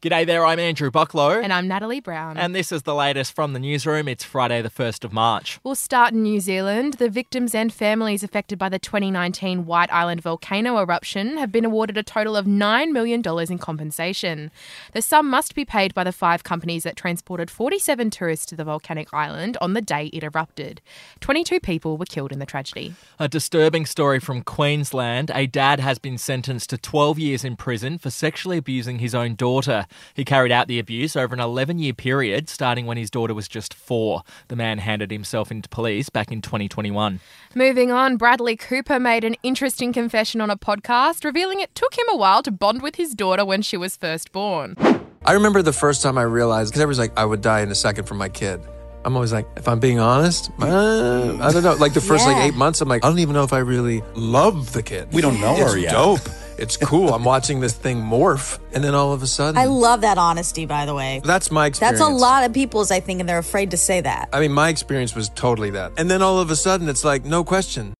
G'day there, I'm Andrew Bucklow. And I'm Natalie Brown. And this is the latest from the newsroom. It's Friday, the 1st of March. We'll start in New Zealand. The victims and families affected by the 2019 White Island volcano eruption have been awarded a total of $9 million in compensation. The sum must be paid by the five companies that transported 47 tourists to the volcanic island on the day it erupted. 22 people were killed in the tragedy. A disturbing story from Queensland. A dad has been sentenced to 12 years in prison for sexually abusing his own daughter. He carried out the abuse over an 11 year period, starting when his daughter was just four. The man handed himself into police back in 2021. Moving on, Bradley Cooper made an interesting confession on a podcast, revealing it took him a while to bond with his daughter when she was first born. I remember the first time I realized, because everyone's like, I would die in a second for my kid. I'm always like, if I'm being honest, uh, I don't know. Like the first yeah. like eight months, I'm like, I don't even know if I really love the kid. We don't know it's her yet. Dope. It's cool. I'm watching this thing morph, and then all of a sudden, I love that honesty. By the way, that's my experience. That's a lot of people's, I think, and they're afraid to say that. I mean, my experience was totally that, and then all of a sudden, it's like no question.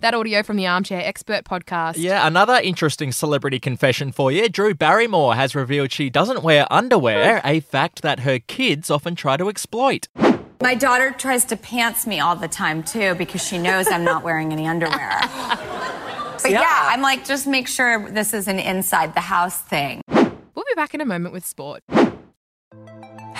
That audio from the Armchair Expert podcast. Yeah, another interesting celebrity confession for you. Drew Barrymore has revealed she doesn't wear underwear, a fact that her kids often try to exploit. My daughter tries to pants me all the time too because she knows I'm not wearing any underwear. But yeah. yeah, I'm like, just make sure this is an inside the house thing. We'll be back in a moment with sport.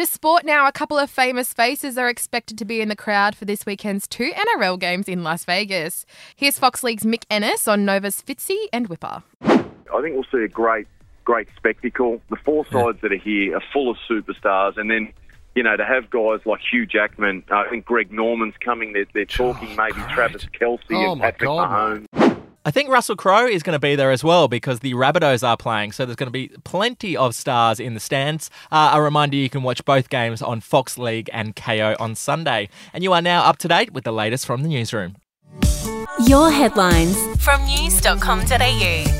To sport now, a couple of famous faces are expected to be in the crowd for this weekend's two NRL games in Las Vegas. Here's Fox League's Mick Ennis on Nova's Fitzy and Whipper. I think we'll see a great, great spectacle. The four sides that are here are full of superstars, and then you know, to have guys like Hugh Jackman, uh, I think Greg Norman's coming. They're, they're talking oh, maybe great. Travis Kelce oh, and Patrick God, Mahomes. I think Russell Crowe is going to be there as well because the Rabbitohs are playing, so there's going to be plenty of stars in the stands. Uh, a reminder you can watch both games on Fox League and Kayo on Sunday. And you are now up to date with the latest from the newsroom. Your headlines from news.com.au.